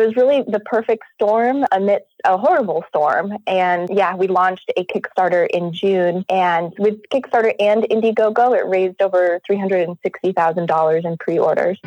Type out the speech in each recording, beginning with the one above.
it was really the perfect storm amidst a horrible storm. And yeah, we launched a Kickstarter in June. And with Kickstarter and Indiegogo, it raised over $360,000 in pre orders.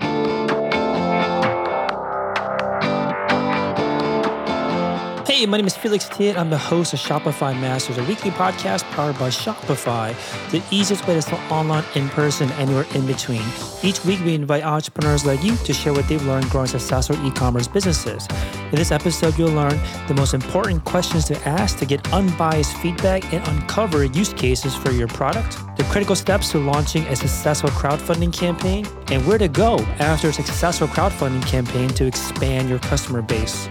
Hey, my name is Felix Thea. I'm the host of Shopify Masters, a weekly podcast powered by Shopify, the easiest way to sell online, in person, anywhere in between. Each week, we invite entrepreneurs like you to share what they've learned growing successful e commerce businesses. In this episode, you'll learn the most important questions to ask to get unbiased feedback and uncover use cases for your product, the critical steps to launching a successful crowdfunding campaign, and where to go after a successful crowdfunding campaign to expand your customer base.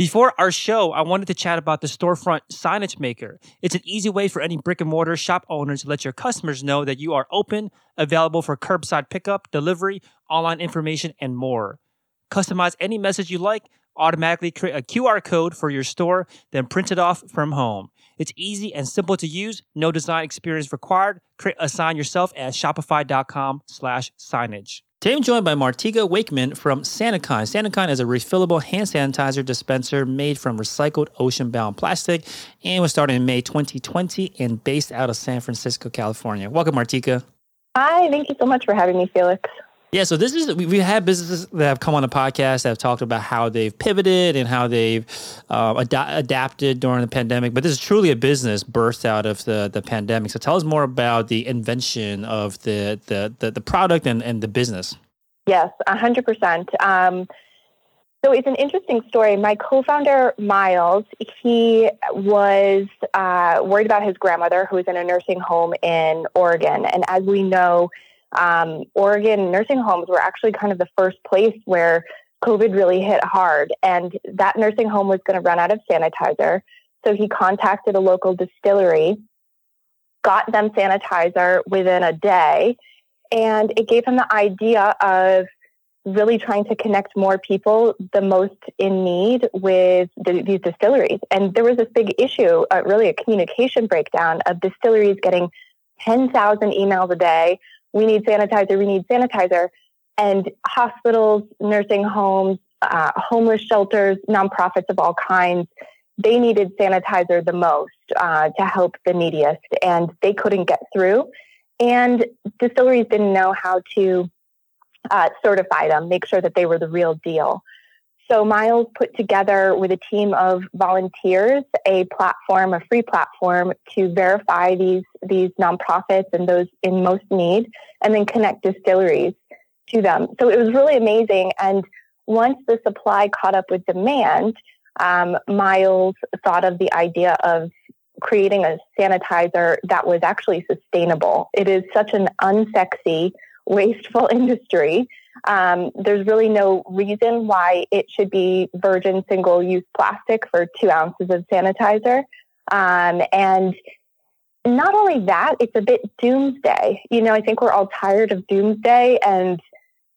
Before our show, I wanted to chat about the storefront signage maker. It's an easy way for any brick and mortar shop owner to let your customers know that you are open, available for curbside pickup, delivery, online information, and more. Customize any message you like, automatically create a QR code for your store, then print it off from home. It's easy and simple to use, no design experience required. Create a sign yourself at shopify.com slash signage. Today I'm joined by Martika Wakeman from SaniKind. SaniKind is a refillable hand sanitizer dispenser made from recycled ocean-bound plastic and was started in May 2020 and based out of San Francisco, California. Welcome, Martika. Hi, thank you so much for having me, Felix. Yeah, so this is we've had businesses that have come on the podcast that have talked about how they've pivoted and how they've uh, ad- adapted during the pandemic. But this is truly a business birthed out of the the pandemic. So tell us more about the invention of the the the, the product and, and the business. Yes, hundred um, percent. So it's an interesting story. My co-founder Miles, he was uh, worried about his grandmother who was in a nursing home in Oregon, and as we know um, Oregon nursing homes were actually kind of the first place where COVID really hit hard. And that nursing home was going to run out of sanitizer. So he contacted a local distillery, got them sanitizer within a day, and it gave him the idea of really trying to connect more people the most in need with the, these distilleries. And there was this big issue, uh, really a communication breakdown of distilleries getting 10,000 emails a day we need sanitizer, we need sanitizer. And hospitals, nursing homes, uh, homeless shelters, nonprofits of all kinds, they needed sanitizer the most uh, to help the neediest, and they couldn't get through. And distilleries didn't know how to uh, certify them, make sure that they were the real deal. So Miles put together with a team of volunteers a platform, a free platform to verify these these nonprofits and those in most need, and then connect distilleries to them. So it was really amazing. And once the supply caught up with demand, um, Miles thought of the idea of creating a sanitizer that was actually sustainable. It is such an unsexy, wasteful industry um, there's really no reason why it should be virgin single use plastic for two ounces of sanitizer. Um, and not only that, it's a bit doomsday. You know, I think we're all tired of doomsday. And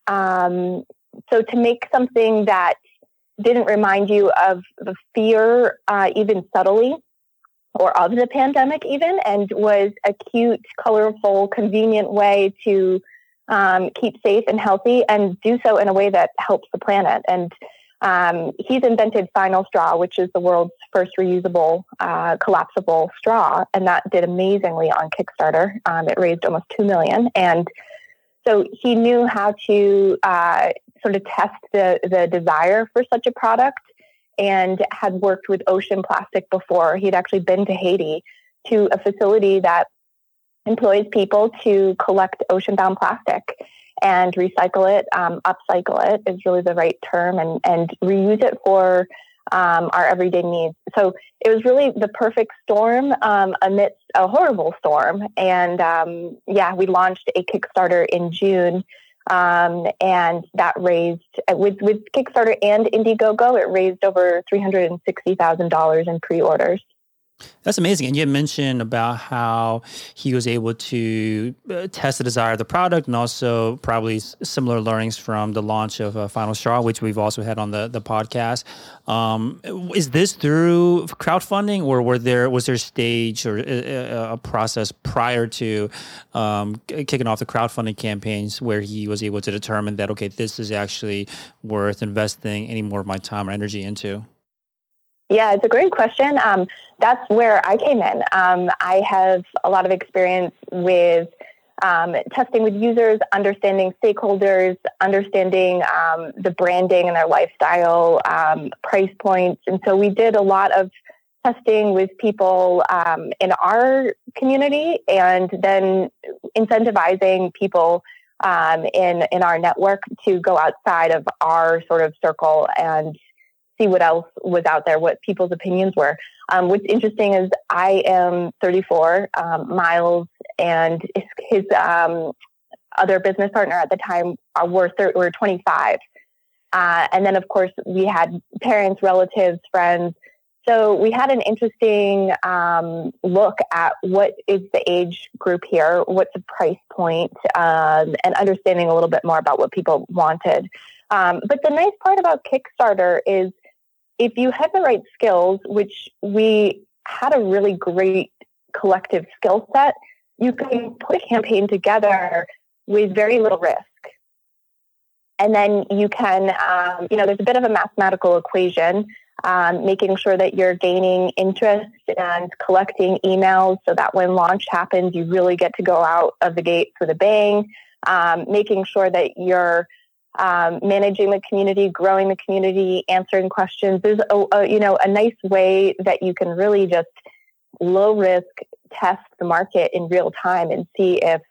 um, so to make something that didn't remind you of the fear, uh, even subtly, or of the pandemic, even, and was a cute, colorful, convenient way to um, keep safe and healthy and do so in a way that helps the planet. And um, he's invented Final Straw, which is the world's first reusable, uh, collapsible straw, and that did amazingly on Kickstarter. Um, it raised almost two million, and so he knew how to uh, sort of test the the desire for such a product, and had worked with ocean plastic before. He'd actually been to Haiti to a facility that employs people to collect ocean bound plastic and recycle it, um, upcycle it is really the right term, and, and reuse it for um, our everyday needs. So it was really the perfect storm um, amidst a horrible storm. And um, yeah, we launched a Kickstarter in June. Um, and that raised with with Kickstarter and Indiegogo, it raised over three hundred and sixty thousand dollars in pre-orders. That's amazing. And you mentioned about how he was able to uh, test the desire of the product and also probably similar learnings from the launch of uh, Final Straw, which we've also had on the, the podcast. Um, is this through crowdfunding or were there was there stage or a, uh, a process prior to um, kicking off the crowdfunding campaigns where he was able to determine that, okay, this is actually worth investing any more of my time or energy into? Yeah, it's a great question. Um, that's where I came in. Um, I have a lot of experience with um, testing with users, understanding stakeholders, understanding um, the branding and their lifestyle, um, price points. And so we did a lot of testing with people um, in our community and then incentivizing people um, in in our network to go outside of our sort of circle and see what else was out there, what people's opinions were. Um, what's interesting is I am 34. Um, Miles and his um, other business partner at the time uh, were thir- were 25. Uh, and then, of course, we had parents, relatives, friends. So we had an interesting um, look at what is the age group here, what's the price point, um, and understanding a little bit more about what people wanted. Um, but the nice part about Kickstarter is if you have the right skills, which we had a really great collective skill set, you can put a campaign together with very little risk. And then you can, um, you know, there's a bit of a mathematical equation, um, making sure that you're gaining interest and collecting emails so that when launch happens, you really get to go out of the gate with a bang, um, making sure that you're um, managing the community, growing the community, answering questions. There's a, a, you know a nice way that you can really just low risk test the market in real time and see if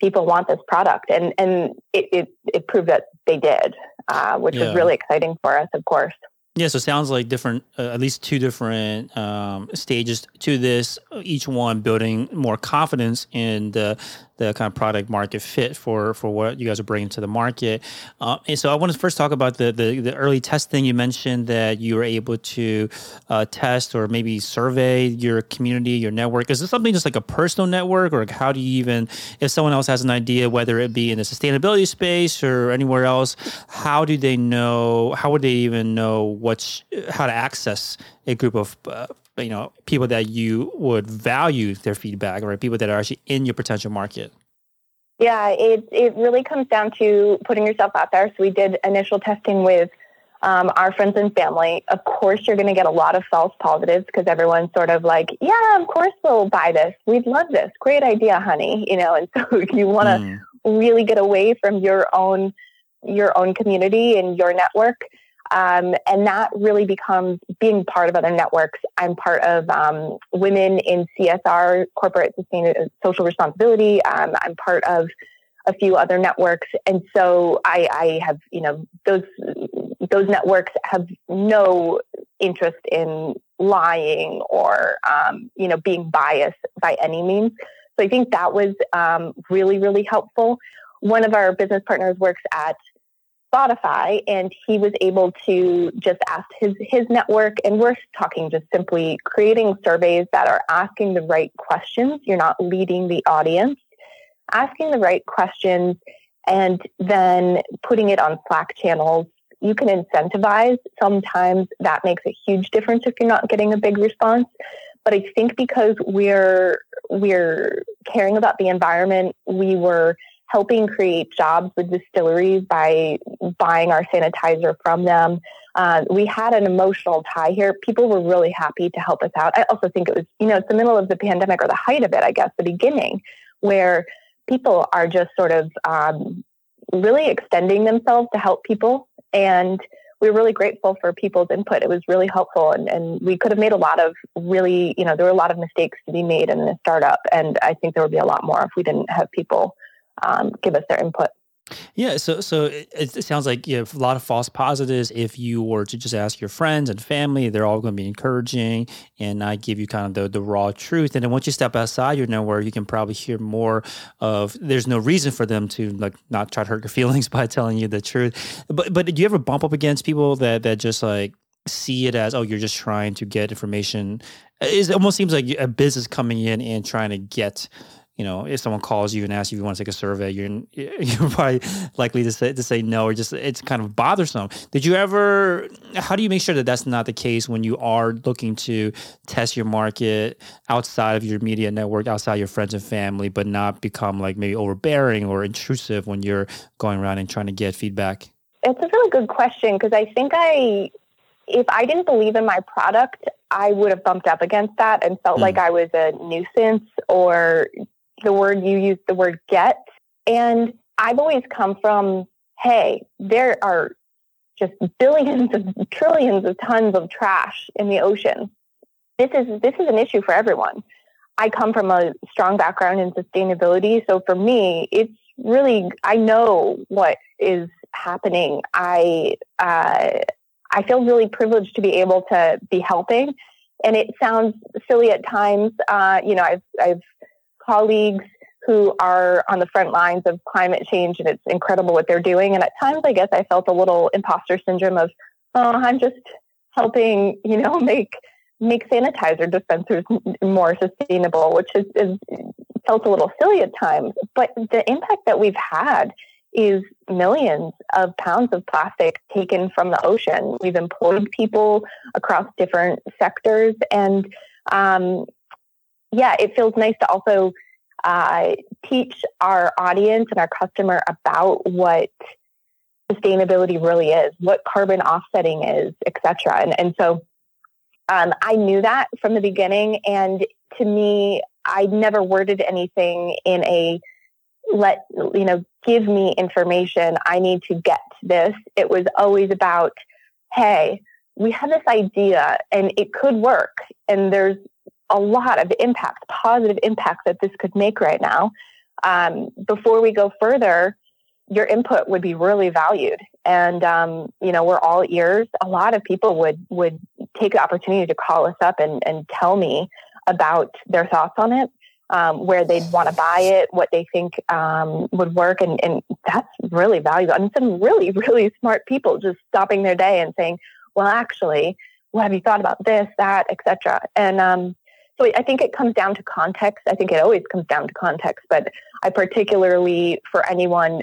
people want this product. And and it it, it proved that they did, uh, which yeah. was really exciting for us, of course. Yeah, so it sounds like different, uh, at least two different um, stages to this. Each one building more confidence in the the kind of product market fit for for what you guys are bringing to the market. Uh, and so I want to first talk about the, the, the early testing. You mentioned that you were able to uh, test or maybe survey your community, your network. Is this something just like a personal network, or how do you even, if someone else has an idea, whether it be in the sustainability space or anywhere else, how do they know? How would they even know what's how to access a group of uh, you know people that you would value their feedback or people that are actually in your potential market. Yeah it it really comes down to putting yourself out there. So we did initial testing with um, our friends and family. Of course you're going to get a lot of false positives because everyone's sort of like yeah of course we'll buy this. We'd love this. Great idea honey you know? And so you want to mm. really get away from your own your own community and your network um, and that really becomes being part of other networks. I'm part of um, Women in CSR, Corporate Sustainable Social Responsibility. Um, I'm part of a few other networks, and so I, I have, you know, those those networks have no interest in lying or, um, you know, being biased by any means. So I think that was um, really, really helpful. One of our business partners works at Spotify, and he was able to just ask his his network, and we're talking just simply creating surveys that are asking the right questions. You're not leading the audience, asking the right questions, and then putting it on Slack channels. You can incentivize. Sometimes that makes a huge difference if you're not getting a big response. But I think because we're we're caring about the environment, we were helping create jobs with distilleries by buying our sanitizer from them. Uh, we had an emotional tie here. People were really happy to help us out. I also think it was, you know, it's the middle of the pandemic or the height of it, I guess, the beginning, where people are just sort of um, really extending themselves to help people. And we were really grateful for people's input. It was really helpful. And, and we could have made a lot of really, you know, there were a lot of mistakes to be made in the startup. And I think there would be a lot more if we didn't have people um, give us their input. Yeah, so so it, it, sounds like you have a lot of false positives. If you were to just ask your friends and family, they're all going to be encouraging and not give you kind of the, the raw truth. And then once you step outside your network, you can probably hear more of. There's no reason for them to like not try to hurt your feelings by telling you the truth. But but do you ever bump up against people that that just like see it as oh you're just trying to get information it almost seems like a business coming in and trying to get you know, if someone calls you and asks you if you want to take a survey, you're you're probably likely to say to say no, or just it's kind of bothersome. Did you ever? How do you make sure that that's not the case when you are looking to test your market outside of your media network, outside your friends and family, but not become like maybe overbearing or intrusive when you're going around and trying to get feedback? It's a really good question because I think I, if I didn't believe in my product, I would have bumped up against that and felt mm. like I was a nuisance or the word you used, the word get. And I've always come from, hey, there are just billions of trillions of tons of trash in the ocean. This is this is an issue for everyone. I come from a strong background in sustainability, so for me, it's really I know what is happening. I uh, I feel really privileged to be able to be helping, and it sounds silly at times. Uh, you know, I've I've colleagues who are on the front lines of climate change and it's incredible what they're doing. And at times, I guess I felt a little imposter syndrome of, oh, I'm just helping, you know, make make sanitizer dispensers more sustainable, which is, felt a little silly at times. But the impact that we've had is millions of pounds of plastic taken from the ocean. We've employed people across different sectors, and um, yeah, it feels nice to also uh, teach our audience and our customer about what sustainability really is, what carbon offsetting is, etc. And, and so um, I knew that from the beginning. And to me, I never worded anything in a let, you know, give me information. I need to get this. It was always about, hey, we have this idea and it could work. And there's a lot of impact, positive impact that this could make right now. Um, before we go further, your input would be really valued. And um, you know, we're all ears. A lot of people would would take the opportunity to call us up and, and tell me about their thoughts on it, um, where they'd want to buy it, what they think um, would work, and, and that's really valuable. And some really, really smart people just stopping their day and saying, "Well, actually, what have you thought about this, that, etc." And um, so I think it comes down to context. I think it always comes down to context, but I particularly, for anyone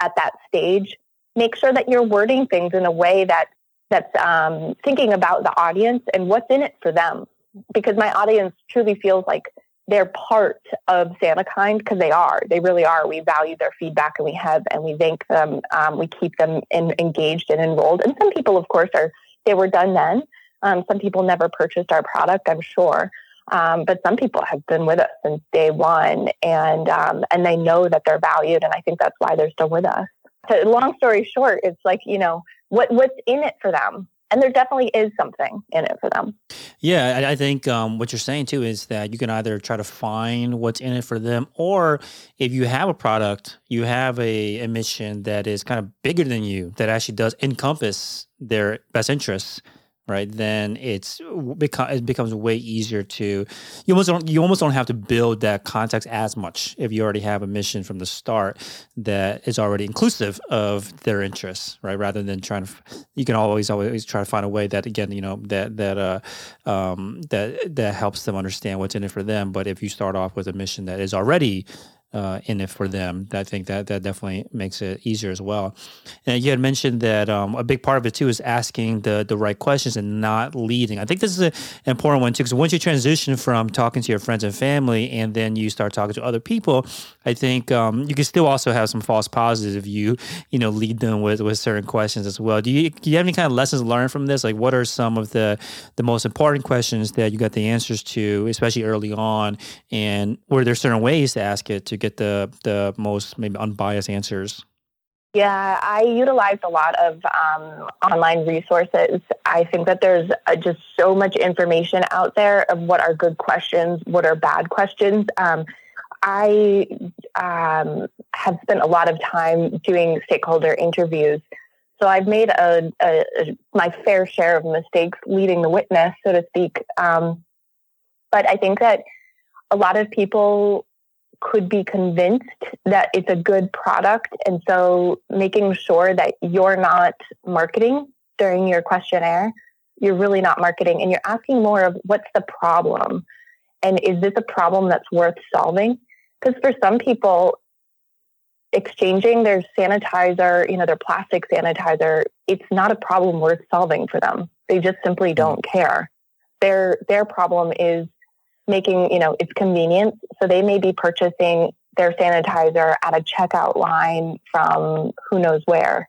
at that stage, make sure that you're wording things in a way that that's um, thinking about the audience and what's in it for them. Because my audience truly feels like they're part of SaniKind because they are. They really are. We value their feedback and we have and we thank them. Um, we keep them in, engaged and enrolled. And some people, of course, are they were done then. Um, some people never purchased our product, I'm sure. Um, but some people have been with us since day one, and um, and they know that they're valued, and I think that's why they're still with us. So, long story short, it's like you know what what's in it for them, and there definitely is something in it for them. Yeah, I, I think um, what you're saying too is that you can either try to find what's in it for them, or if you have a product, you have a, a mission that is kind of bigger than you, that actually does encompass their best interests right? Then it's become it becomes way easier to you almost don't you almost don't have to build that context as much if you already have a mission from the start that is already inclusive of their interests right? Rather than trying to you can always always try to find a way that again you know that that uh um that that helps them understand what's in it for them. But if you start off with a mission that is already uh, in it for them. I think that that definitely makes it easier as well. And you had mentioned that um, a big part of it too is asking the the right questions and not leading. I think this is an important one too because once you transition from talking to your friends and family and then you start talking to other people, I think um, you can still also have some false positives if you you know lead them with with certain questions as well. Do you do you have any kind of lessons learned from this? Like, what are some of the the most important questions that you got the answers to, especially early on, and were there certain ways to ask it to get the the most maybe unbiased answers? Yeah, I utilize a lot of um, online resources. I think that there's uh, just so much information out there of what are good questions, what are bad questions. Um, I um, have spent a lot of time doing stakeholder interviews. So I've made a, a, a, my fair share of mistakes leading the witness, so to speak. Um, but I think that a lot of people could be convinced that it's a good product. And so making sure that you're not marketing during your questionnaire you're really not marketing and you're asking more of what's the problem and is this a problem that's worth solving because for some people exchanging their sanitizer you know their plastic sanitizer it's not a problem worth solving for them they just simply mm. don't care their their problem is making you know it's convenience so they may be purchasing their sanitizer at a checkout line from who knows where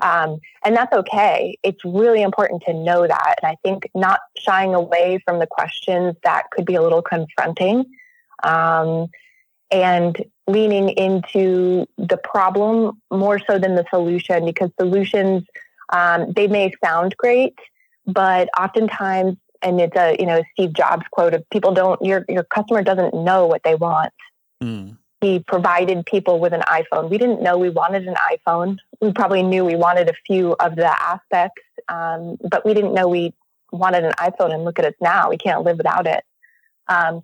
um, and that's okay. It's really important to know that. And I think not shying away from the questions that could be a little confronting um, and leaning into the problem more so than the solution because solutions, um, they may sound great, but oftentimes, and it's a, you know, Steve Jobs quote of people don't, your, your customer doesn't know what they want. Mm he provided people with an iPhone. We didn't know we wanted an iPhone. We probably knew we wanted a few of the aspects, um, but we didn't know we wanted an iPhone. And look at us now; we can't live without it. Um,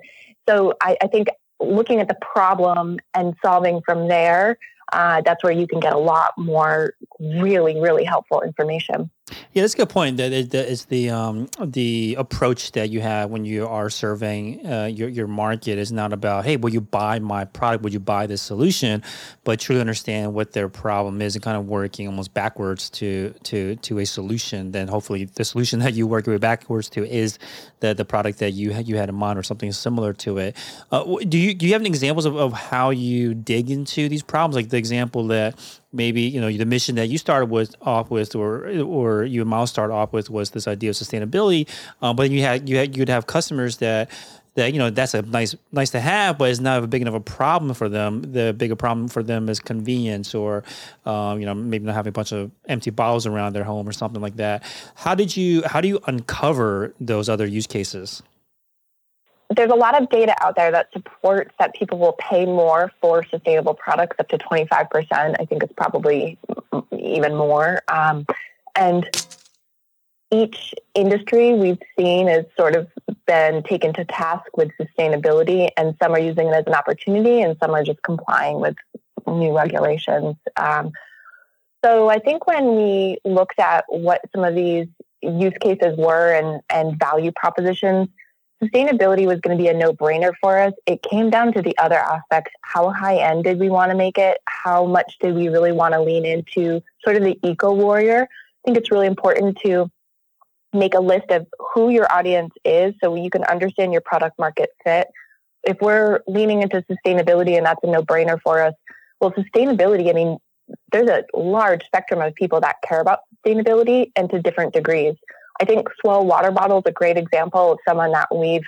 so I, I, think looking at the problem and solving from there uh, that's where you can get a lot more really, really helpful information. Yeah, that's a good point. That is the um, the approach that you have when you are surveying uh, your your market is not about hey, will you buy my product? Will you buy this solution? But truly understand what their problem is and kind of working almost backwards to to to a solution. Then hopefully the solution that you work with backwards to is the the product that you had, you had in mind or something similar to it. Uh, do you do you have any examples of, of how you dig into these problems? Like the example that maybe you know the mission that you started with off with or or you and Miles started off with was this idea of sustainability, uh, but you had you had you'd have customers that that you know that's a nice nice to have, but it's not a big enough a problem for them. The bigger problem for them is convenience, or um, you know maybe not having a bunch of empty bottles around their home or something like that. How did you how do you uncover those other use cases? there's a lot of data out there that supports that people will pay more for sustainable products up to 25%. I think it's probably even more. Um, and each industry we've seen has sort of been taken to task with sustainability, and some are using it as an opportunity, and some are just complying with new regulations. Um, so I think when we looked at what some of these use cases were and, and value propositions, sustainability was going to be a no brainer for us. It came down to the other aspects. How high end did we want to make it? How much did we really want to lean into sort of the eco warrior? I think it's really important to make a list of who your audience is so you can understand your product market fit. If we're leaning into sustainability and that's a no brainer for us, well, sustainability, I mean, there's a large spectrum of people that care about sustainability and to different degrees. I think S'well water bottle is a great example of someone that we've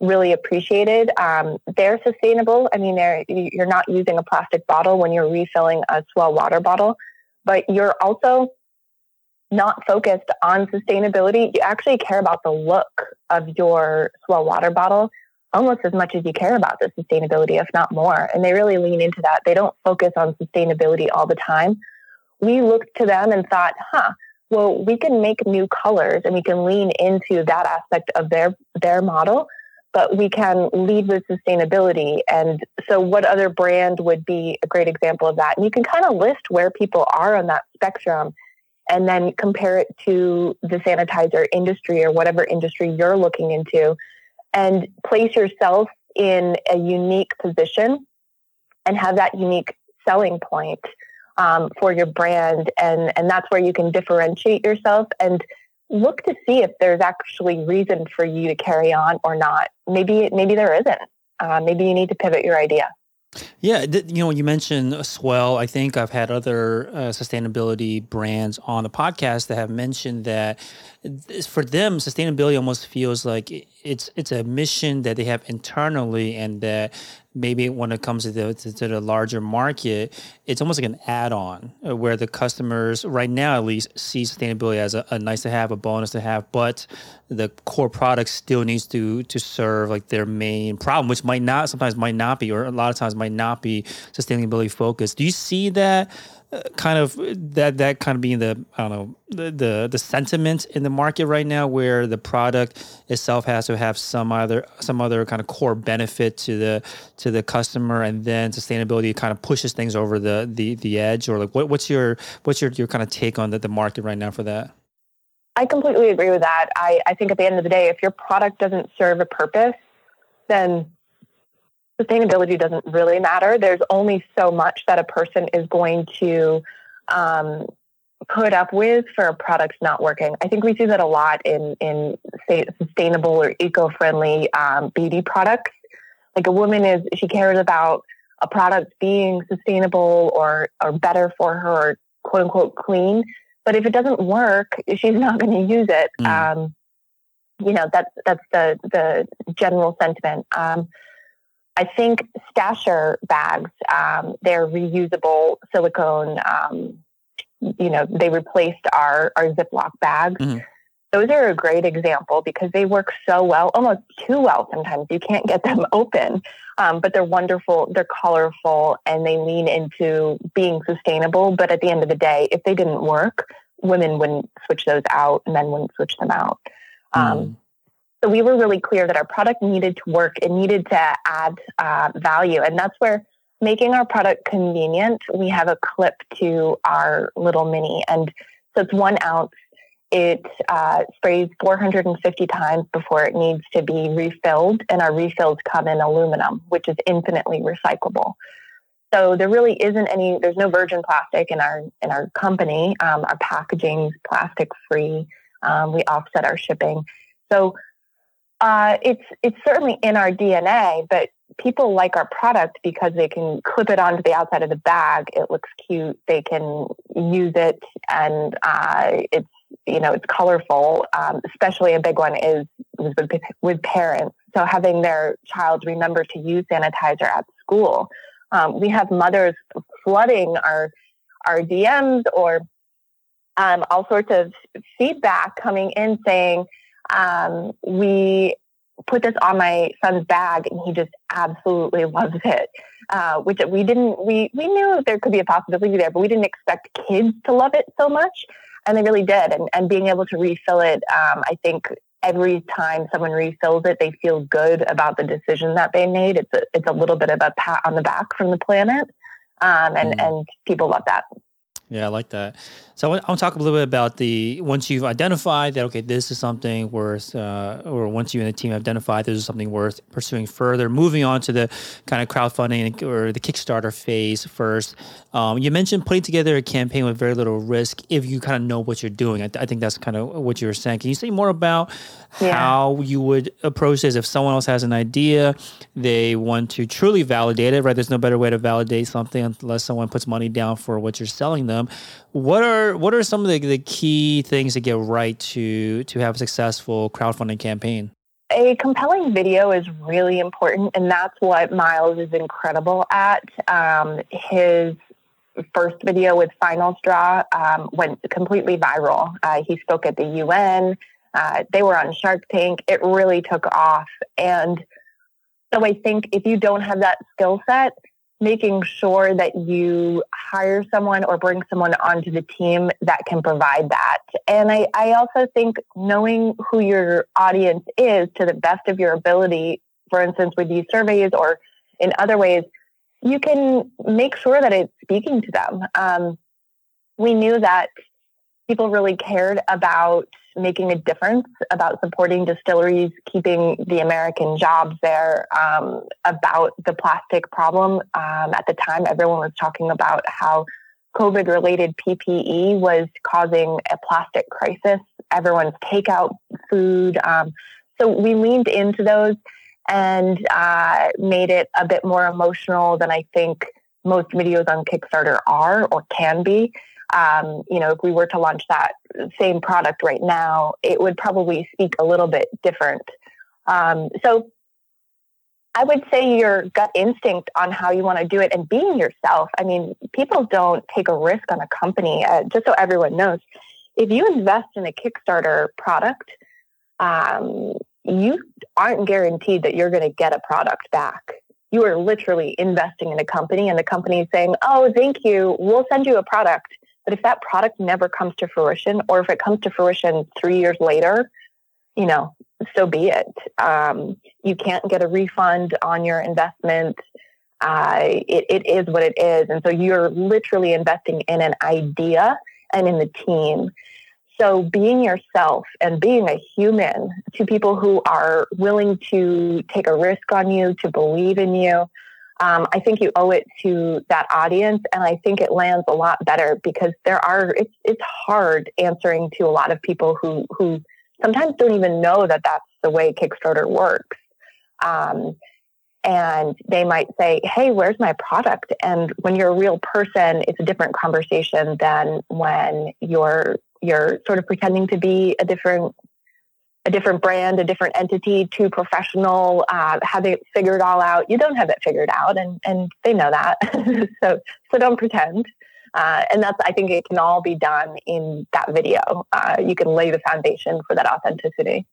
really appreciated. Um, they're sustainable. I mean, they're, you're not using a plastic bottle when you're refilling a S'well water bottle, but you're also not focused on sustainability. You actually care about the look of your S'well water bottle almost as much as you care about the sustainability, if not more. And they really lean into that. They don't focus on sustainability all the time. We looked to them and thought, huh, well, we can make new colors and we can lean into that aspect of their their model, but we can lead with sustainability. And so, what other brand would be a great example of that? And you can kind of list where people are on that spectrum, and then compare it to the sanitizer industry or whatever industry you're looking into, and place yourself in a unique position and have that unique selling point um, for your brand, and and that's where you can differentiate yourself and look to see if there's actually reason for you to carry on or not. Maybe maybe there isn't. Uh, maybe you need to pivot your idea. Yeah, you know, you mentioned S'well. I think I've had other uh, sustainability brands on the podcast that have mentioned that for them, sustainability almost feels like it's it's a mission that they have internally, and that maybe when it comes to the to, to the larger market, it's almost like an add-on uh, where the customers right now at least see sustainability as a, a, nice to have, a bonus to have, but the core product still needs to to serve like their main problem, which might not sometimes might not be, or a lot of times might not be sustainability focused. Do you see that? Kind of that that kind of being the I don't know the, the the sentiment in the market right now, where the product itself has to have some other some other kind of core benefit to the to the customer, and then sustainability kind of pushes things over the the the edge, or like what, what's your what's your your kind of take on the, the market right now for that? I completely agree with that. I, I think at the end of the day, if your product doesn't serve a purpose, then sustainability doesn't really matter. There's only so much that a person is going to um, put up with for a product not working. I think we see that a lot in in say sustainable or eco-friendly um, beauty products. Like a woman is she cares about a product being sustainable or or better for her, or quote unquote clean. But if it doesn't work, she's not going to use it. Mm. Um, you know that's that's the the general sentiment. Um, I think stasher bags, um, they're reusable silicone. Um, you know, they replaced our, our Ziploc bags. Mm-hmm. Those are a great example because they work so well, almost too well sometimes. You can't get them open, um, but they're wonderful, they're colorful, and they lean into being sustainable. But at the end of the day, if they didn't work, women wouldn't switch those out, men wouldn't switch them out. Mm. So we were really clear that our product needed to work. It needed to add uh, value. And that's where making our product convenient, we have a clip to our little mini. And so it's one ounce. It uh, sprays 450 times before it needs to be refilled. And our refills come in aluminum, which is infinitely recyclable. So there really isn't any, there's no virgin plastic in our, in our company. Um, our packaging's plastic free. Um, we offset our shipping. So uh, it's it's certainly in our DNA, but people like our product because they can clip it onto the outside of the bag. It looks cute. They can use it, and uh, it's you know it's colorful. Um, especially a big one is with, with parents. So having their child remember to use sanitizer at school. Um, we have mothers flooding our our DMs or um, all sorts of feedback coming in saying um, we put this on my son's bag and he just absolutely loves it. Uh, which we didn't, we, we knew there could be a possibility there, but we didn't expect kids to love it so much. And they really did. And, and being able to refill it, um, I think every time someone refills it, they feel good about the decision that they made. It's a, it's a little bit of a pat on the back from the planet. Um, and, mm. and people love that. Yeah, I like that. So I want to talk a little bit about the once you've identified that okay, this is something worth, uh, or once you and the team identified this is something worth pursuing further. Moving on to the kind of crowdfunding or the Kickstarter phase first. Um, you mentioned putting together a campaign with very little risk if you kind of know what you're doing. I, th- I think that's kind of what you were saying. Can you say more about yeah. how you would approach this if someone else has an idea, they want to truly validate it? Right? There's no better way to validate something unless someone puts money down for what you're selling them. What are what are some of the, the key things to get right to to have a successful crowdfunding campaign? A compelling video is really important, and that's what Miles is incredible at. Um, his first video with Final Straw um, went completely viral. Uh, he spoke at the UN. Uh, they were on Shark Tank. It really took off. And so I think if you don't have that skill set, making sure that you hire someone or bring someone onto the team that can provide that. And I, I also think knowing who your audience is to the best of your ability, for instance, with these surveys or in other ways, you can make sure that it's speaking to them. Um, we knew that people really cared about making a difference about supporting distilleries, keeping the American jobs there, um, about the plastic problem. Um, at the time, everyone was talking about how COVID related PPE was causing a plastic crisis, everyone's takeout food. Um, so we leaned into those and uh, made it a bit more emotional than I think most videos on Kickstarter are or can be um, you know, if we were to launch that same product right now, it would probably speak a little bit different. Um, so I would say your gut instinct on how you want to do it and being yourself. I mean, people don't take a risk on a company, uh, just so everyone knows. If you invest in a Kickstarter product, um, you aren't guaranteed that you're going to get a product back. You are literally investing in a company, and the company is saying, Oh, thank you. We'll send you a product. But if that product never comes to fruition, or if it comes to fruition three years later, you know, so be it. Um, you can't get a refund on your investment. Uh, it, it is what it is. And so you're literally investing in an idea and in the team. so being yourself and being a human to people who are willing to take a risk on you, to believe in you, um, I think you owe it to that audience, and I think it lands a lot better because there are it's it's hard answering to a lot of people who who sometimes don't even know that that's the way Kickstarter works. Um, and they might say, Hey, where's my product? And when you're a real person, it's a different conversation than when you're you're sort of pretending to be a different a different brand, a different entity, too professional, uh, have it figured all out. You don't have it figured out, and and they know that. so so don't pretend. Uh, and that's I think it can all be done in that video. Uh, you can lay the foundation for that authenticity.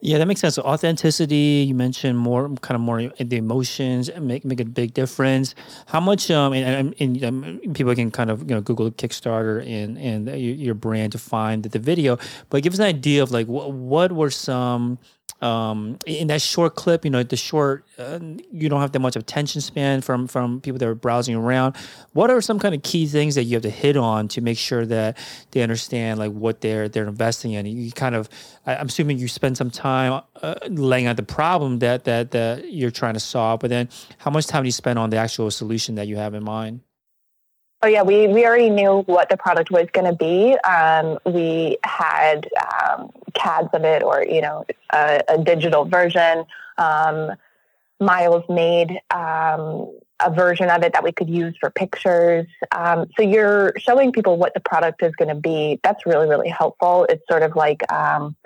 Yeah, that makes sense. So authenticity, you mentioned more kind of more the emotions make make a big difference. How much um and, and, and um, people can kind of you know Google Kickstarter and and your brand to find the, the video, but give us an idea of like what what were some um, in that short clip, you know, the short, uh, you don't have that much attention span from from people that are browsing around. What are some kind of key things that you have to hit on to make sure that they understand like what they're they're investing in? You kind of, I, am assuming you spend some time uh, laying out the problem that that that you're trying to solve, but then how much time do you spend on the actual solution that you have in mind? Oh yeah, we, we already knew what the product was going to be. Um, we had um, CADs of it, or you know, a, a digital version. Um, Miles made um, a version of it that we could use for pictures. Um, so you're showing people what the product is going to be. That's really really helpful. It's sort of like um,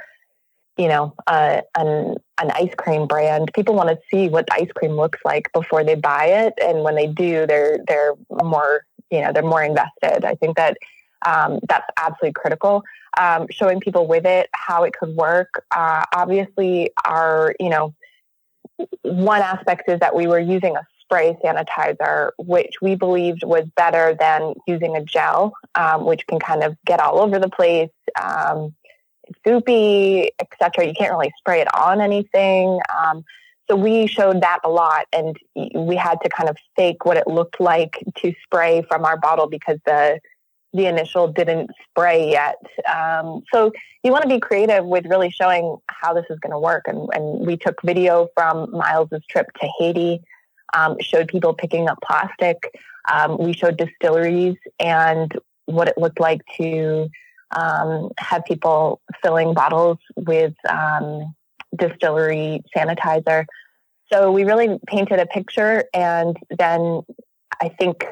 you know, uh, an an ice cream brand. People want to see what the ice cream looks like before they buy it, and when they do, they're they're more you know they're more invested. I think that um, that's absolutely critical. Um, showing people with it how it could work. Uh, obviously, our you know one aspect is that we were using a spray sanitizer, which we believed was better than using a gel, um, which can kind of get all over the place. Um, goopy, etc. You can't really spray it on anything. Um, so we showed that a lot and we had to kind of fake what it looked like to spray from our bottle because the the initial didn't spray yet. Um, so you want to be creative with really showing how this is going to work. And, and, we took video from Miles's trip to Haiti, um, showed people picking up plastic. Um, we showed distilleries and what it looked like to um, have people filling bottles with um, distillery sanitizer. So we really painted a picture, and then I think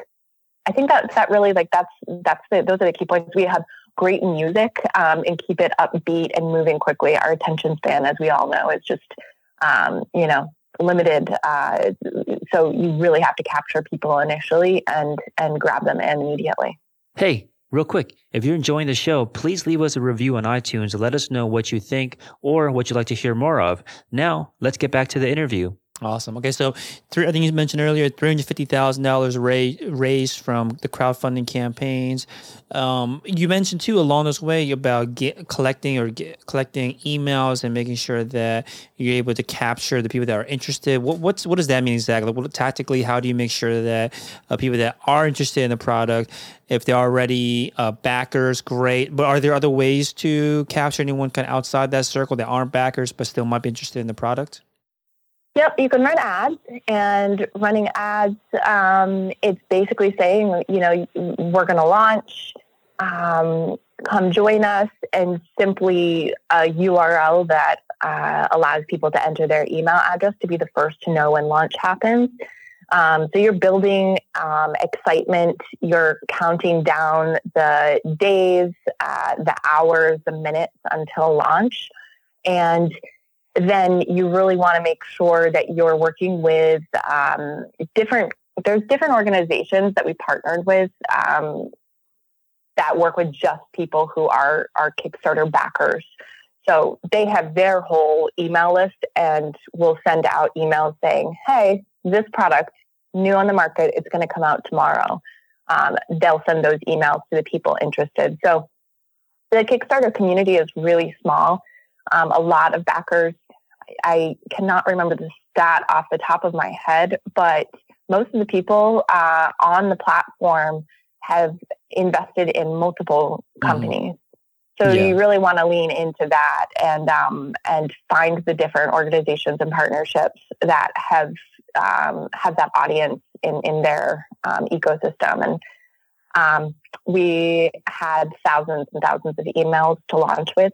I think that that really like that's that's the, those are the key points. We have great music um, and keep it upbeat and moving quickly. Our attention span, as we all know, is just um, you know limited. Uh, so you really have to capture people initially and and grab them in immediately. Hey, Real quick, if you're enjoying the show, please leave us a review on iTunes let us know what you think or what you'd like to hear more of. Now, let's get back to the interview. Awesome. Okay, so three, I think you mentioned earlier, three hundred fifty thousand dollars raised from the crowdfunding campaigns. Um, you mentioned too along this way about get, collecting or get, collecting emails and making sure that you're able to capture the people that are interested. What what's what does that mean exactly? What, tactically, how do you make sure that uh, people that are interested in the product, if they're already uh, backers, great. But are there other ways to capture anyone kind of outside that circle that aren't backers but still might be interested in the product? Yep, you can run ads, and running ads, um, it's basically saying, you know, we're going to launch, um, come join us, and simply a URL that uh, allows people to enter their email address to be the first to know when launch happens. Um, so you're building um, excitement, you're counting down the days, uh, the hours, the minutes until launch. And then you really want to make sure that you're working with um, different there's different organizations that we partnered with um, that work with just people who are are kickstarter backers. So they have their whole email list and will send out emails saying hey this product new on the market it's going to come out tomorrow. Um, they'll send those emails to the people interested. So the kickstarter community is really small. Um, a lot of backers I cannot remember the stat off the top of my head, but most of the people uh, on the platform have invested in multiple mm-hmm. companies. Mm-hmm. So yeah. you really want to lean into that and um, and find the different organizations and partnerships that have um, have that audience in in their um, ecosystem. And um, we had thousands and thousands of emails to launch with,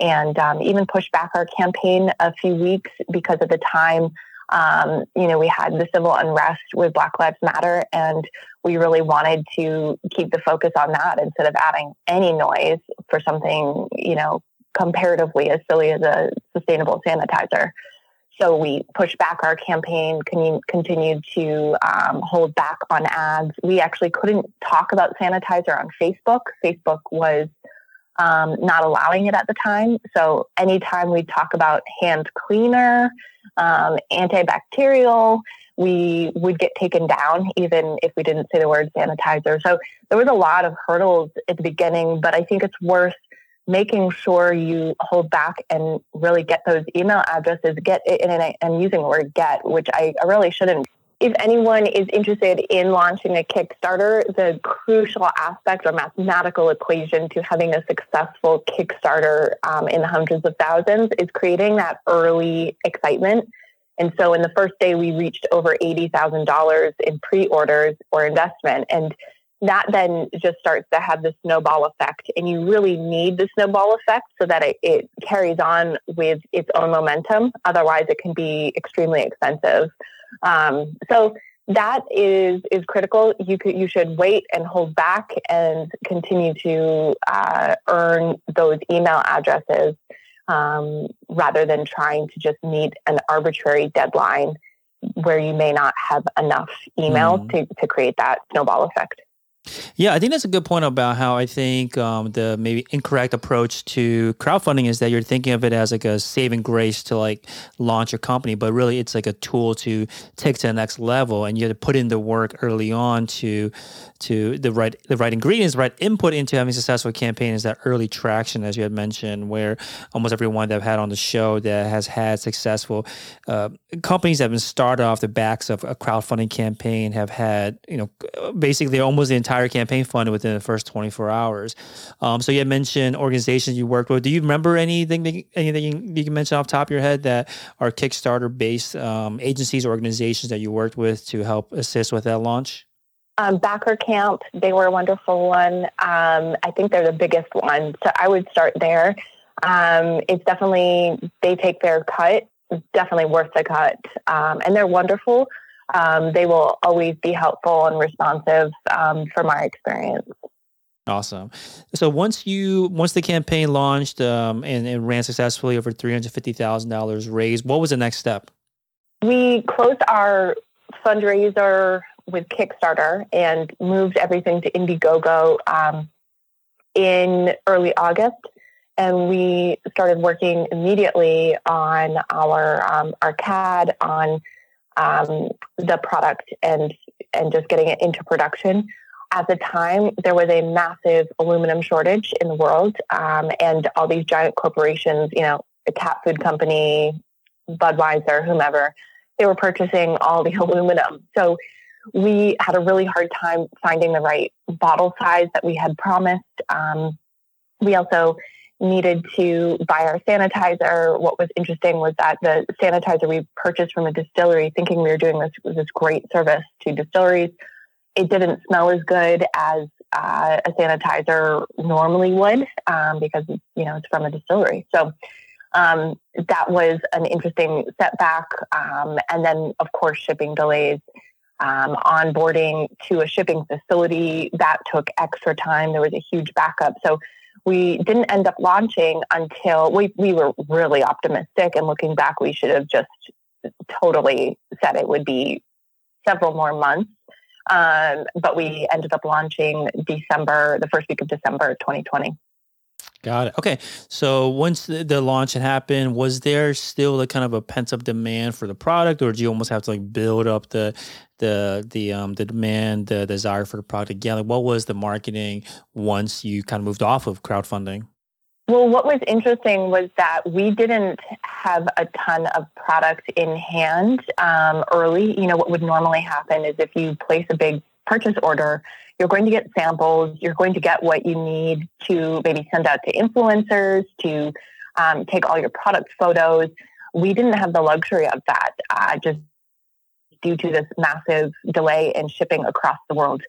and um, even pushed back our campaign a few weeks because at the time um, you know, we had the civil unrest with Black Lives Matter, and we really wanted to keep the focus on that instead of adding any noise for something, you know, comparatively as silly as a sustainable sanitizer. So we pushed back our campaign, continued to um, hold back on ads. We actually couldn't talk about sanitizer on Facebook. Facebook was um, not allowing it at the time. So anytime we talk about hand cleaner, um, antibacterial, we would get taken down even if we didn't say the word sanitizer. So there was a lot of hurdles at the beginning, but I think it's worth making sure you hold back and really get those email addresses, get it, and I'm using the word get, which I, I really shouldn't if anyone is interested in launching a Kickstarter, the crucial aspect or mathematical equation to having a successful Kickstarter um, in the hundreds of thousands is creating that early excitement. And so in the first day, we reached over $80,000 in pre orders or investment. And that then just starts to have the snowball effect. And you really need the snowball effect so that it, it carries on with its own momentum. Otherwise, it can be extremely expensive. Um, so that is is critical. You could you should wait and hold back and continue to uh, earn those email addresses um, rather than trying to just meet an arbitrary deadline where you may not have enough emails mm. to, to create that snowball effect. Yeah, I think that's a good point about how I think um, the maybe incorrect approach to crowdfunding is that you're thinking of it as like a saving grace to like launch a company, but really it's like a tool to take to the next level, and you have to put in the work early on to to the right the right ingredients, right input into having a successful campaign is that early traction, as you had mentioned, where almost everyone that I've had on the show that has had successful uh, companies that have been started off the backs of a crowdfunding campaign have had you know basically almost the entire entire campaign funded within the first 24 hours. Um, so you had mentioned organizations you worked with. Do you remember anything anything you can mention off top of your head that are Kickstarter based um, agencies or organizations that you worked with to help assist with that launch? Um, Backer Camp, they were a wonderful one. Um, I think they're the biggest one. So I would start there. Um, it's definitely, they take their cut, definitely worth the cut. Um, and they're wonderful um, they will always be helpful and responsive um, from our experience. Awesome. So once you once the campaign launched um, and, and ran successfully, over three hundred fifty thousand dollars raised. What was the next step? We closed our fundraiser with Kickstarter and moved everything to Indiegogo um, in early August, and we started working immediately on our um, our CAD on um, the product and and just getting it into production. At the time, there was a massive aluminum shortage in the world, um, and all these giant corporations, you know, a cat food company, Budweiser, whomever, they were purchasing all the aluminum. So we had a really hard time finding the right bottle size that we had promised. Um, we also needed to buy our sanitizer. What was interesting was that the sanitizer we purchased from a distillery, thinking we were doing this was this great service to distilleries, it didn't smell as good as uh, a sanitizer normally would um, because you know it's from a distillery. So um, that was an interesting setback. Um, and then, of course, shipping delays. Um, onboarding to a shipping facility that took extra time. There was a huge backup. So we didn't end up launching until we, we were really optimistic and looking back we should have just totally said it would be several more months um, but we ended up launching december the first week of december 2020 Got it. Okay. So once the, the, launch had happened, was there still a kind of a pent up demand for the product, or do you almost have to like build up the the the um the demand, the desire for the product again? Like, what was the marketing once you kind of moved off of crowdfunding? Well, what was interesting was that we didn't have a ton of product in hand um, early. You know, what would normally happen is if you place a big purchase order, you're going to get samples, you're going to get what you need to maybe send out to influencers, to um, take all your product photos. We didn't have the luxury of that, uh, just due to this massive delay in shipping across the world.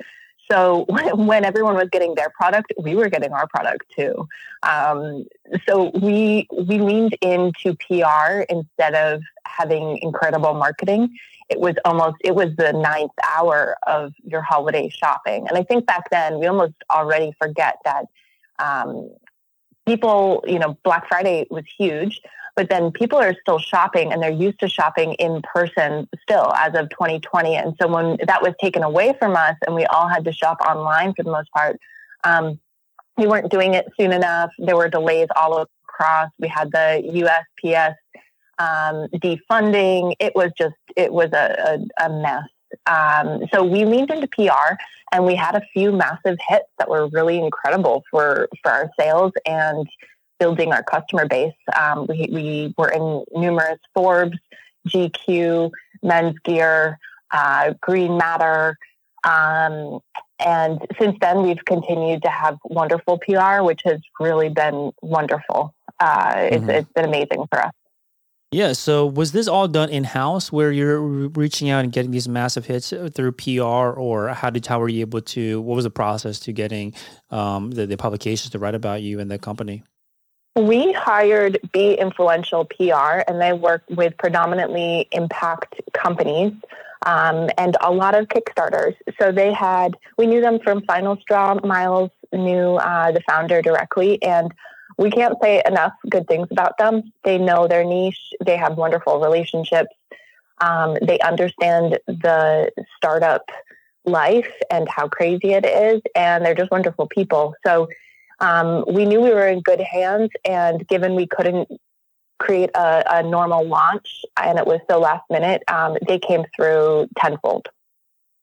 So when everyone was getting their product, we were getting our product too. Um, so we we leaned into PR instead of having incredible marketing. It was almost it was the ninth hour of your holiday shopping, and I think back then we almost already forget that um, people, you know, Black Friday was huge, but then people are still shopping and they're used to shopping in person still as of 2020. And so when that was taken away from us and we all had to shop online for the most part, um, we weren't doing it soon enough. There were delays all across. We had the USPS um, defunding. It was just, it was a, a, a mess. Um, so we leaned into PR and we had a few massive hits that were really incredible for, for our sales and building our customer base. Um, we, we were in numerous Forbes, GQ, Men's Gear, uh, Green Matter. Um, and since then, we've continued to have wonderful PR, which has really been wonderful. Uh, it's, mm-hmm. it's been amazing for us. Yeah. So was this all done in house, where you're reaching out and getting these massive hits through PR, or how did how were you able to? What was the process to getting um, the, the publications to write about you and the company? We hired Be Influential PR, and they work with predominantly impact companies um, and a lot of Kickstarters. So they had, we knew them from FinalStraw. Miles knew uh, the founder directly, and we can't say enough good things about them. They know their niche, they have wonderful relationships, um, they understand the startup life and how crazy it is, and they're just wonderful people. So um, we knew we were in good hands, and given we couldn't create a, a normal launch and it was so last minute, um, they came through tenfold.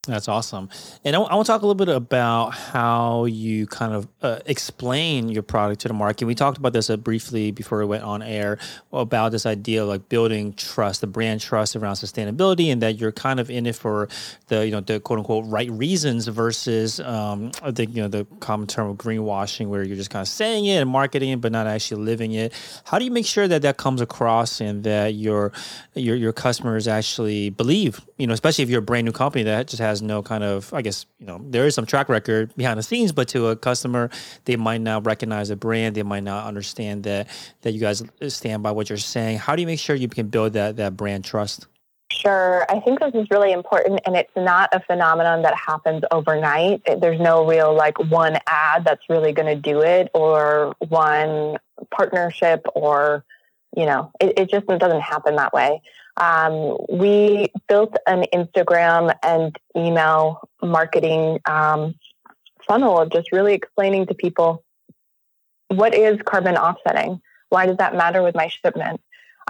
That's awesome. And I, I, want to talk a little bit about how you kind of uh, explain your product to the market. We talked about this uh, briefly before we went on air about this idea of like building trust, the brand trust around sustainability, and that you're kind of in it for the you know the quote unquote right reasons versus um, I think you know the common term of greenwashing, where you're just kind of saying it and marketing it, but not actually living it. How do you make sure that that comes across and that your your your customers actually believe? You know, especially if you're a brand new company that just has no kind of, I guess, you know, there is some track record behind the scenes, but to a customer, they might not recognize a brand. They might not understand that that you guys stand by what you're saying. How do you make sure you can build that that brand trust? Sure. I think this is really important, and it's not a phenomenon that happens overnight. There's no real like one ad that's really going to do it, or one partnership, or you know, it, it just doesn't happen that way. Um, we built an Instagram and email marketing um, funnel of just really explaining to people what is carbon offsetting? Why does that matter with my shipment?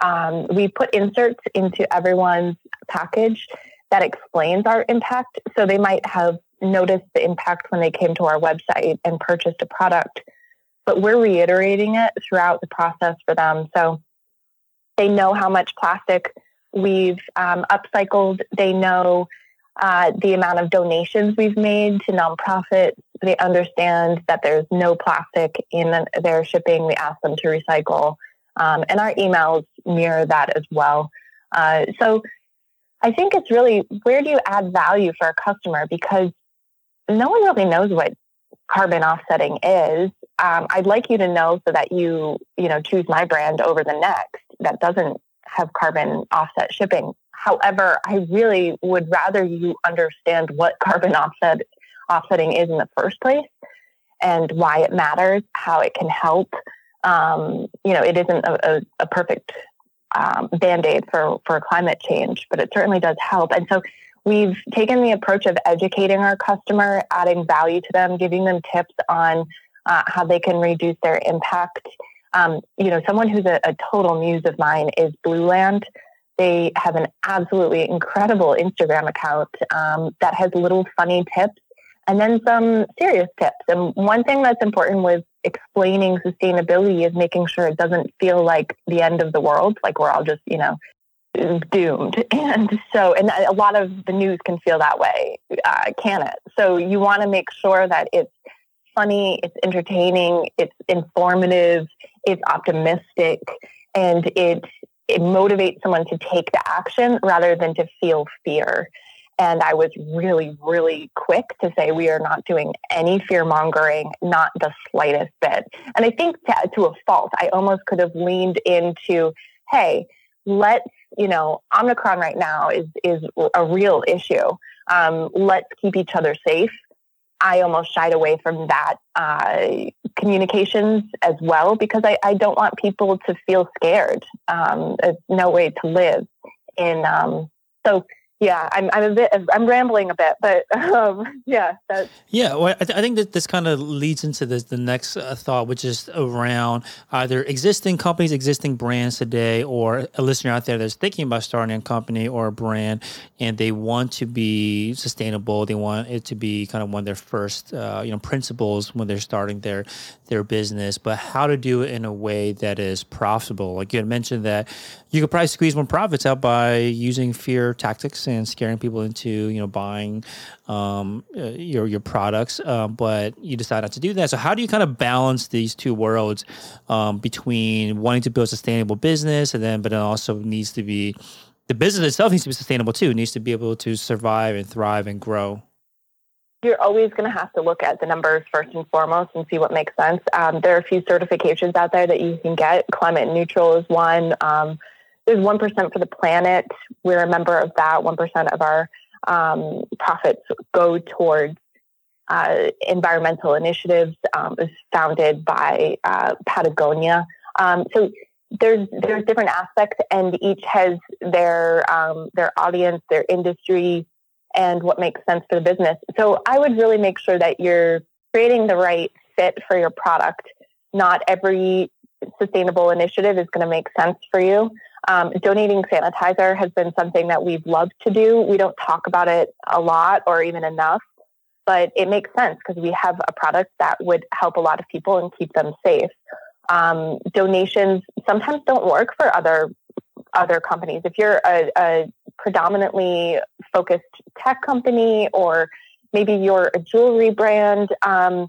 Um, we put inserts into everyone's package that explains our impact. So they might have noticed the impact when they came to our website and purchased a product, but we're reiterating it throughout the process for them. So they know how much plastic we've um, upcycled. They know uh, the amount of donations we've made to nonprofits. They understand that there's no plastic in their shipping. We ask them to recycle. Um, and our emails mirror that as well. Uh, so I think it's really where do you add value for a customer because no one really knows what carbon offsetting is. Um, I'd like you to know so that you you know choose my brand over the next that doesn't have carbon offset shipping. However, I really would rather you understand what carbon offset offsetting is in the first place and why it matters, how it can help. Um, you know, it isn't a, a, a perfect um, band aid for, for climate change, but it certainly does help. And so we've taken the approach of educating our customer, adding value to them, giving them tips on uh, how they can reduce their impact um, you know, someone who's a, a total muse of mine is Blueland. They have an absolutely incredible Instagram account um, that has little funny tips and then some serious tips. And one thing that's important with explaining sustainability is making sure it doesn't feel like the end of the world, like we're all just, you know, doomed. And so, and a lot of the news can feel that way, uh, can it? So you want to make sure that it's funny, it's entertaining, it's informative, it's optimistic, and it it motivates someone to take the action rather than to feel fear. And I was really, really quick to say we are not doing any fear mongering, not the slightest bit. And I think to, to a fault, I almost could have leaned into, hey, let's, you know, Omicron right now is is a real issue. Um, let's keep each other safe. I almost shied away from that uh, communications as well because I, I, don't want people to feel scared. Um, no way to live. In um, so yeah, I'm, I'm a bit, I'm rambling a bit, but um, yeah, that's. Yeah, well, I, th- I think that this kind of leads into this, the next uh, thought, which is around either existing companies, existing brands today, or a listener out there that's thinking about starting a company or a brand, and they want to be sustainable. They want it to be kind of one of their first, uh, you know, principles when they're starting their their business, but how to do it in a way that is profitable. Like you had mentioned that you could probably squeeze more profits out by using fear tactics and scaring people into you know buying um, uh, your your products, uh, but you decide not to do that. So how do you kind of balance these two worlds um, between wanting to build a sustainable business and then, but it also needs to be the business itself needs to be sustainable too. It needs to be able to survive and thrive and grow you're always going to have to look at the numbers first and foremost and see what makes sense. Um, there are a few certifications out there that you can get. Climate neutral is one. Um, there's 1% for the planet. We're a member of that. 1% of our um, profits go towards uh, environmental initiatives. Um, was founded by uh, Patagonia. Um, so there's there's different aspects, and each has their um, their audience, their industry, and what makes sense for the business. So I would really make sure that you're creating the right fit for your product. Not every sustainable initiative is going to make sense for you. Um, donating sanitizer has been something that we've loved to do. We don't talk about it a lot or even enough, but it makes sense because we have a product that would help a lot of people and keep them safe. Um, donations sometimes don't work for other other companies. If you're a, a predominantly focused tech company or maybe you're a jewelry brand, um,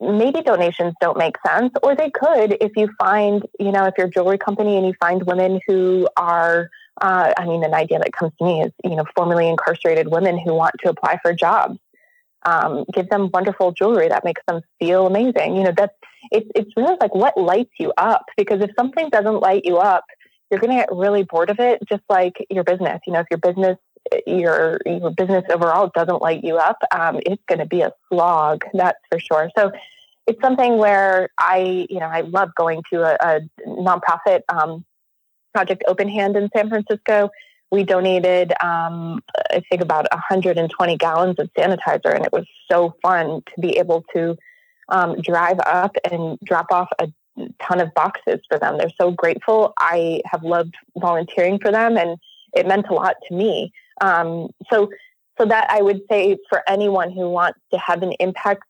maybe donations don't make sense, or they could if you find, you know, if you're a jewelry company and you find women who are, uh, I mean, an idea that comes to me is, you know, formerly incarcerated women who want to apply for jobs. Um, give them wonderful jewelry that makes them feel amazing. You know, that's it's it's really like what lights you up because if something doesn't light you up, you're going to get really bored of it, just like your business. You know, if your business your your business overall doesn't light you up, um, it's going to be a slog. That's for sure. So it's something where I, you know, I love going to a, a nonprofit um, project Open Hand in San Francisco. We donated, um, I think, about 120 gallons of sanitizer, and it was so fun to be able to um, drive up and drop off a ton of boxes for them. They're so grateful. I have loved volunteering for them, and it meant a lot to me. Um, so, so that I would say for anyone who wants to have an impact,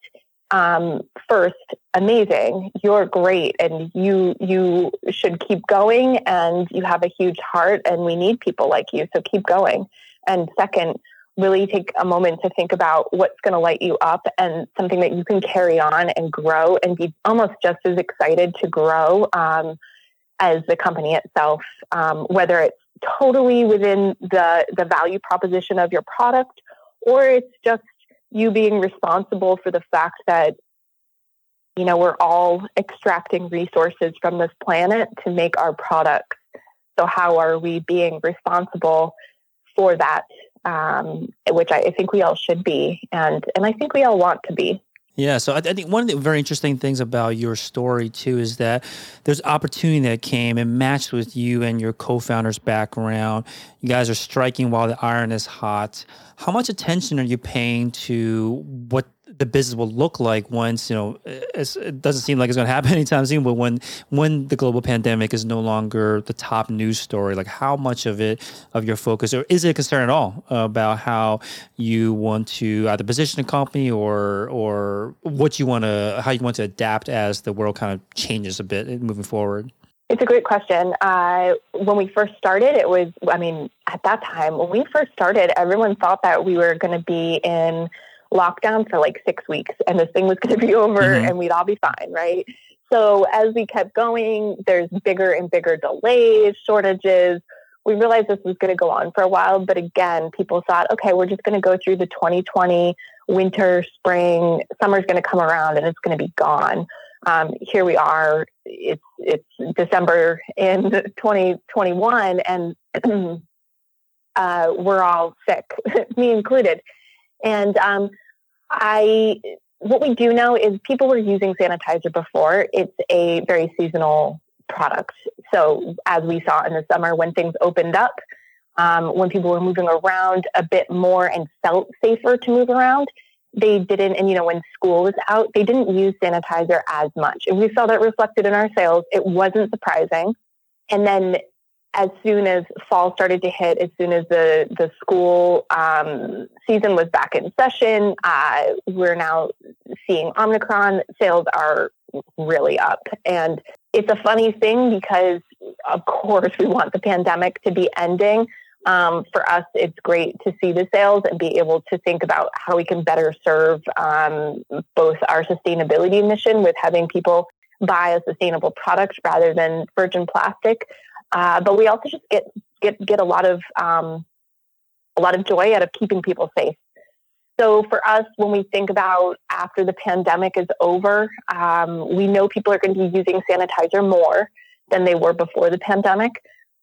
um, first, amazing. You're great, and you you should keep going. And you have a huge heart, and we need people like you. So keep going. And second, really take a moment to think about what's going to light you up and something that you can carry on and grow and be almost just as excited to grow um, as the company itself, um, whether it's totally within the, the value proposition of your product or it's just you being responsible for the fact that you know we're all extracting resources from this planet to make our products. So how are we being responsible for that um, which I, I think we all should be, and and I think we all want to be. Yeah, so I, I, think one of the very interesting things about your story too is that there's opportunity that came and matched with you and your co-founder's background. You guys are striking while the iron is hot. How much attention are you paying to what the business will look like once you know it doesn't seem like it's going to happen anytime soon but when when the global pandemic is no longer the top news story like how much of it of your focus or is it a concern at all about how you want to either position a company or or what you want to how you want to adapt as the world kind of changes a bit moving forward It's a great question. Uh, when we first started, it was, I mean, at that time, when we first started, everyone thought that we were going to be in lockdown for like six weeks and this thing was going to be over mm-hmm. and we'd all be fine, right? So as we kept going, there's bigger and bigger delays, shortages. We realized this was going to go on for a while, but again, people thought, okay, we're just going to go through the 2020 winter, spring, summer's going to come around and it's going to be gone um, here we are. It's it's December in 2021, and uh, we're all sick, me included. And um, I, what we do know is people were using sanitizer before. It's a very seasonal product. So as we saw in the summer, when things opened up, um, when people were moving around a bit more and felt safer to move around, they didn't, and you know, when school was out, they didn't use sanitizer as much. And we saw that reflected in our sales. It wasn't surprising. And then as soon as fall started to hit, as soon as the, the school um, season was back in session, uh, we're now seeing Omicron. Sales are really up. And it's a funny thing because, of course, we want the pandemic to be ending um, for us, it's great to see the sales and be able to think about how we can better serve um, both our sustainability mission with having people buy a sustainable product rather than virgin plastic. Uh, but we also just get get get a lot of um, a lot of joy out of keeping people safe. So for us, when we think about after the pandemic is over, um, we know people are going to be using sanitizer more than they were before the pandemic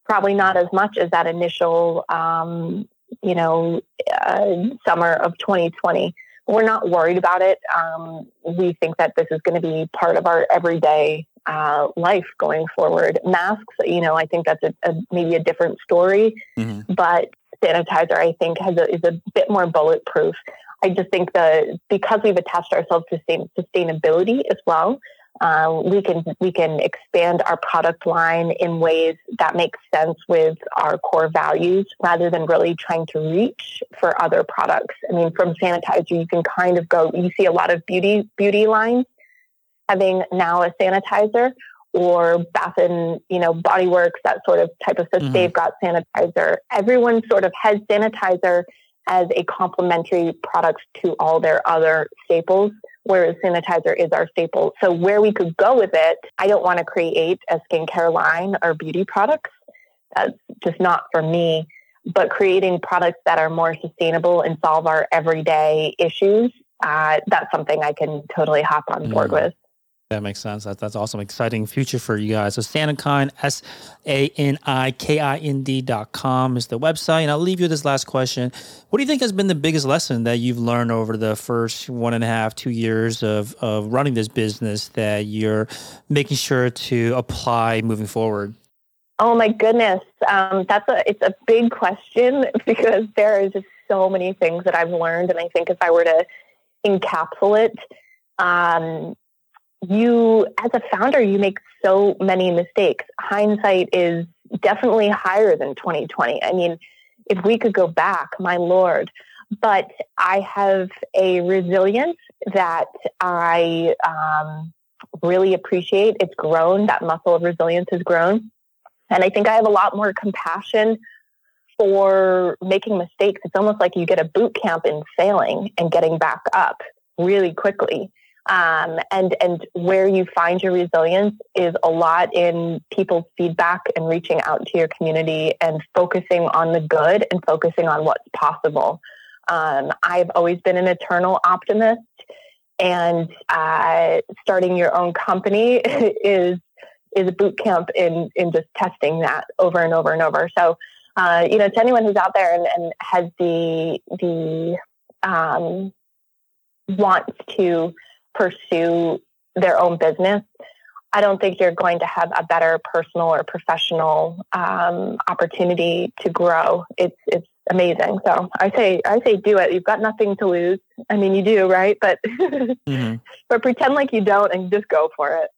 probably not as much as that initial, um, you know, uh, summer of 2020. We're not worried about it. Um, we think that this is going to be part of our everyday uh, life going forward. Masks, you know, I think that's a, a maybe a different story, mm-hmm. but sanitizer, I think, has a, is a bit more bulletproof. I just think that because we've attached ourselves to sustainability as well, uh, we can we can expand our product line in ways that make sense with our core values rather than really trying to reach for other products. I mean, from sanitizer, you can kind of go. You see a lot of beauty beauty lines having now a sanitizer or Bath and you know Body Works, that sort of type of stuff. Mm-hmm. They've got sanitizer. Everyone sort of has sanitizer as a complementary product to all their other staples whereas sanitizer is our staple. So where we could go with it, I don't want to create a skincare line or beauty products. That's just not for me. But creating products that are more sustainable and solve our everyday issues, uh, that's something I can totally hop on board mm. with. That makes sense. That, that's awesome. Exciting future for you guys. So SaniKind, S A N I K I N D dot com is the website. And I'll leave you this last question. What do you think has been the biggest lesson that you've learned over the first one and a half, two years of, of running this business that you're making sure to apply moving forward? Oh my goodness. Um, that's a, it's a big question because there is just so many things that I've learned. And I think if I were to encapsulate, um, you as a founder you make so many mistakes. Hindsight is definitely higher than 2020 i mean if we could go back my lord. But i have a resilience that i um, really appreciate. It's grown. That muscle of resilience has grown. And i think i have a lot more compassion for making mistakes. It's almost like you get a boot camp in failing and getting back up really quickly um, and and where you find your resilience is a lot in people's feedback and reaching out to your community and focusing on the good and focusing on what's possible. Um, I've always been an eternal optimist, and uh, starting your own company is is a boot camp in in just testing that over and over and over. So, uh, you know, to anyone who's out there and, and has the the um, wants to pursue their own business, I don't think you're going to have a better personal or professional um, opportunity to grow. It's it's amazing. So I say I say do it. You've got nothing to lose. I mean, you do, right? But mm-hmm. but pretend like you don't and just go for it.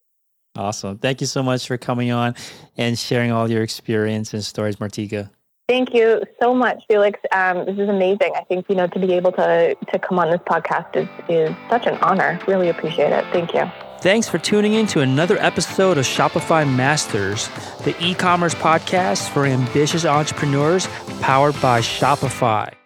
Awesome. Thank you so much for coming on and sharing all your experience and stories, Martika. Thank you so much, Felix. Um, this is amazing. I think you know to be able to to come on this podcast is is such an honor. Really appreciate it. Thank you. Thanks for tuning in to another episode of Shopify Masters, the e-commerce podcast for ambitious entrepreneurs powered by Shopify.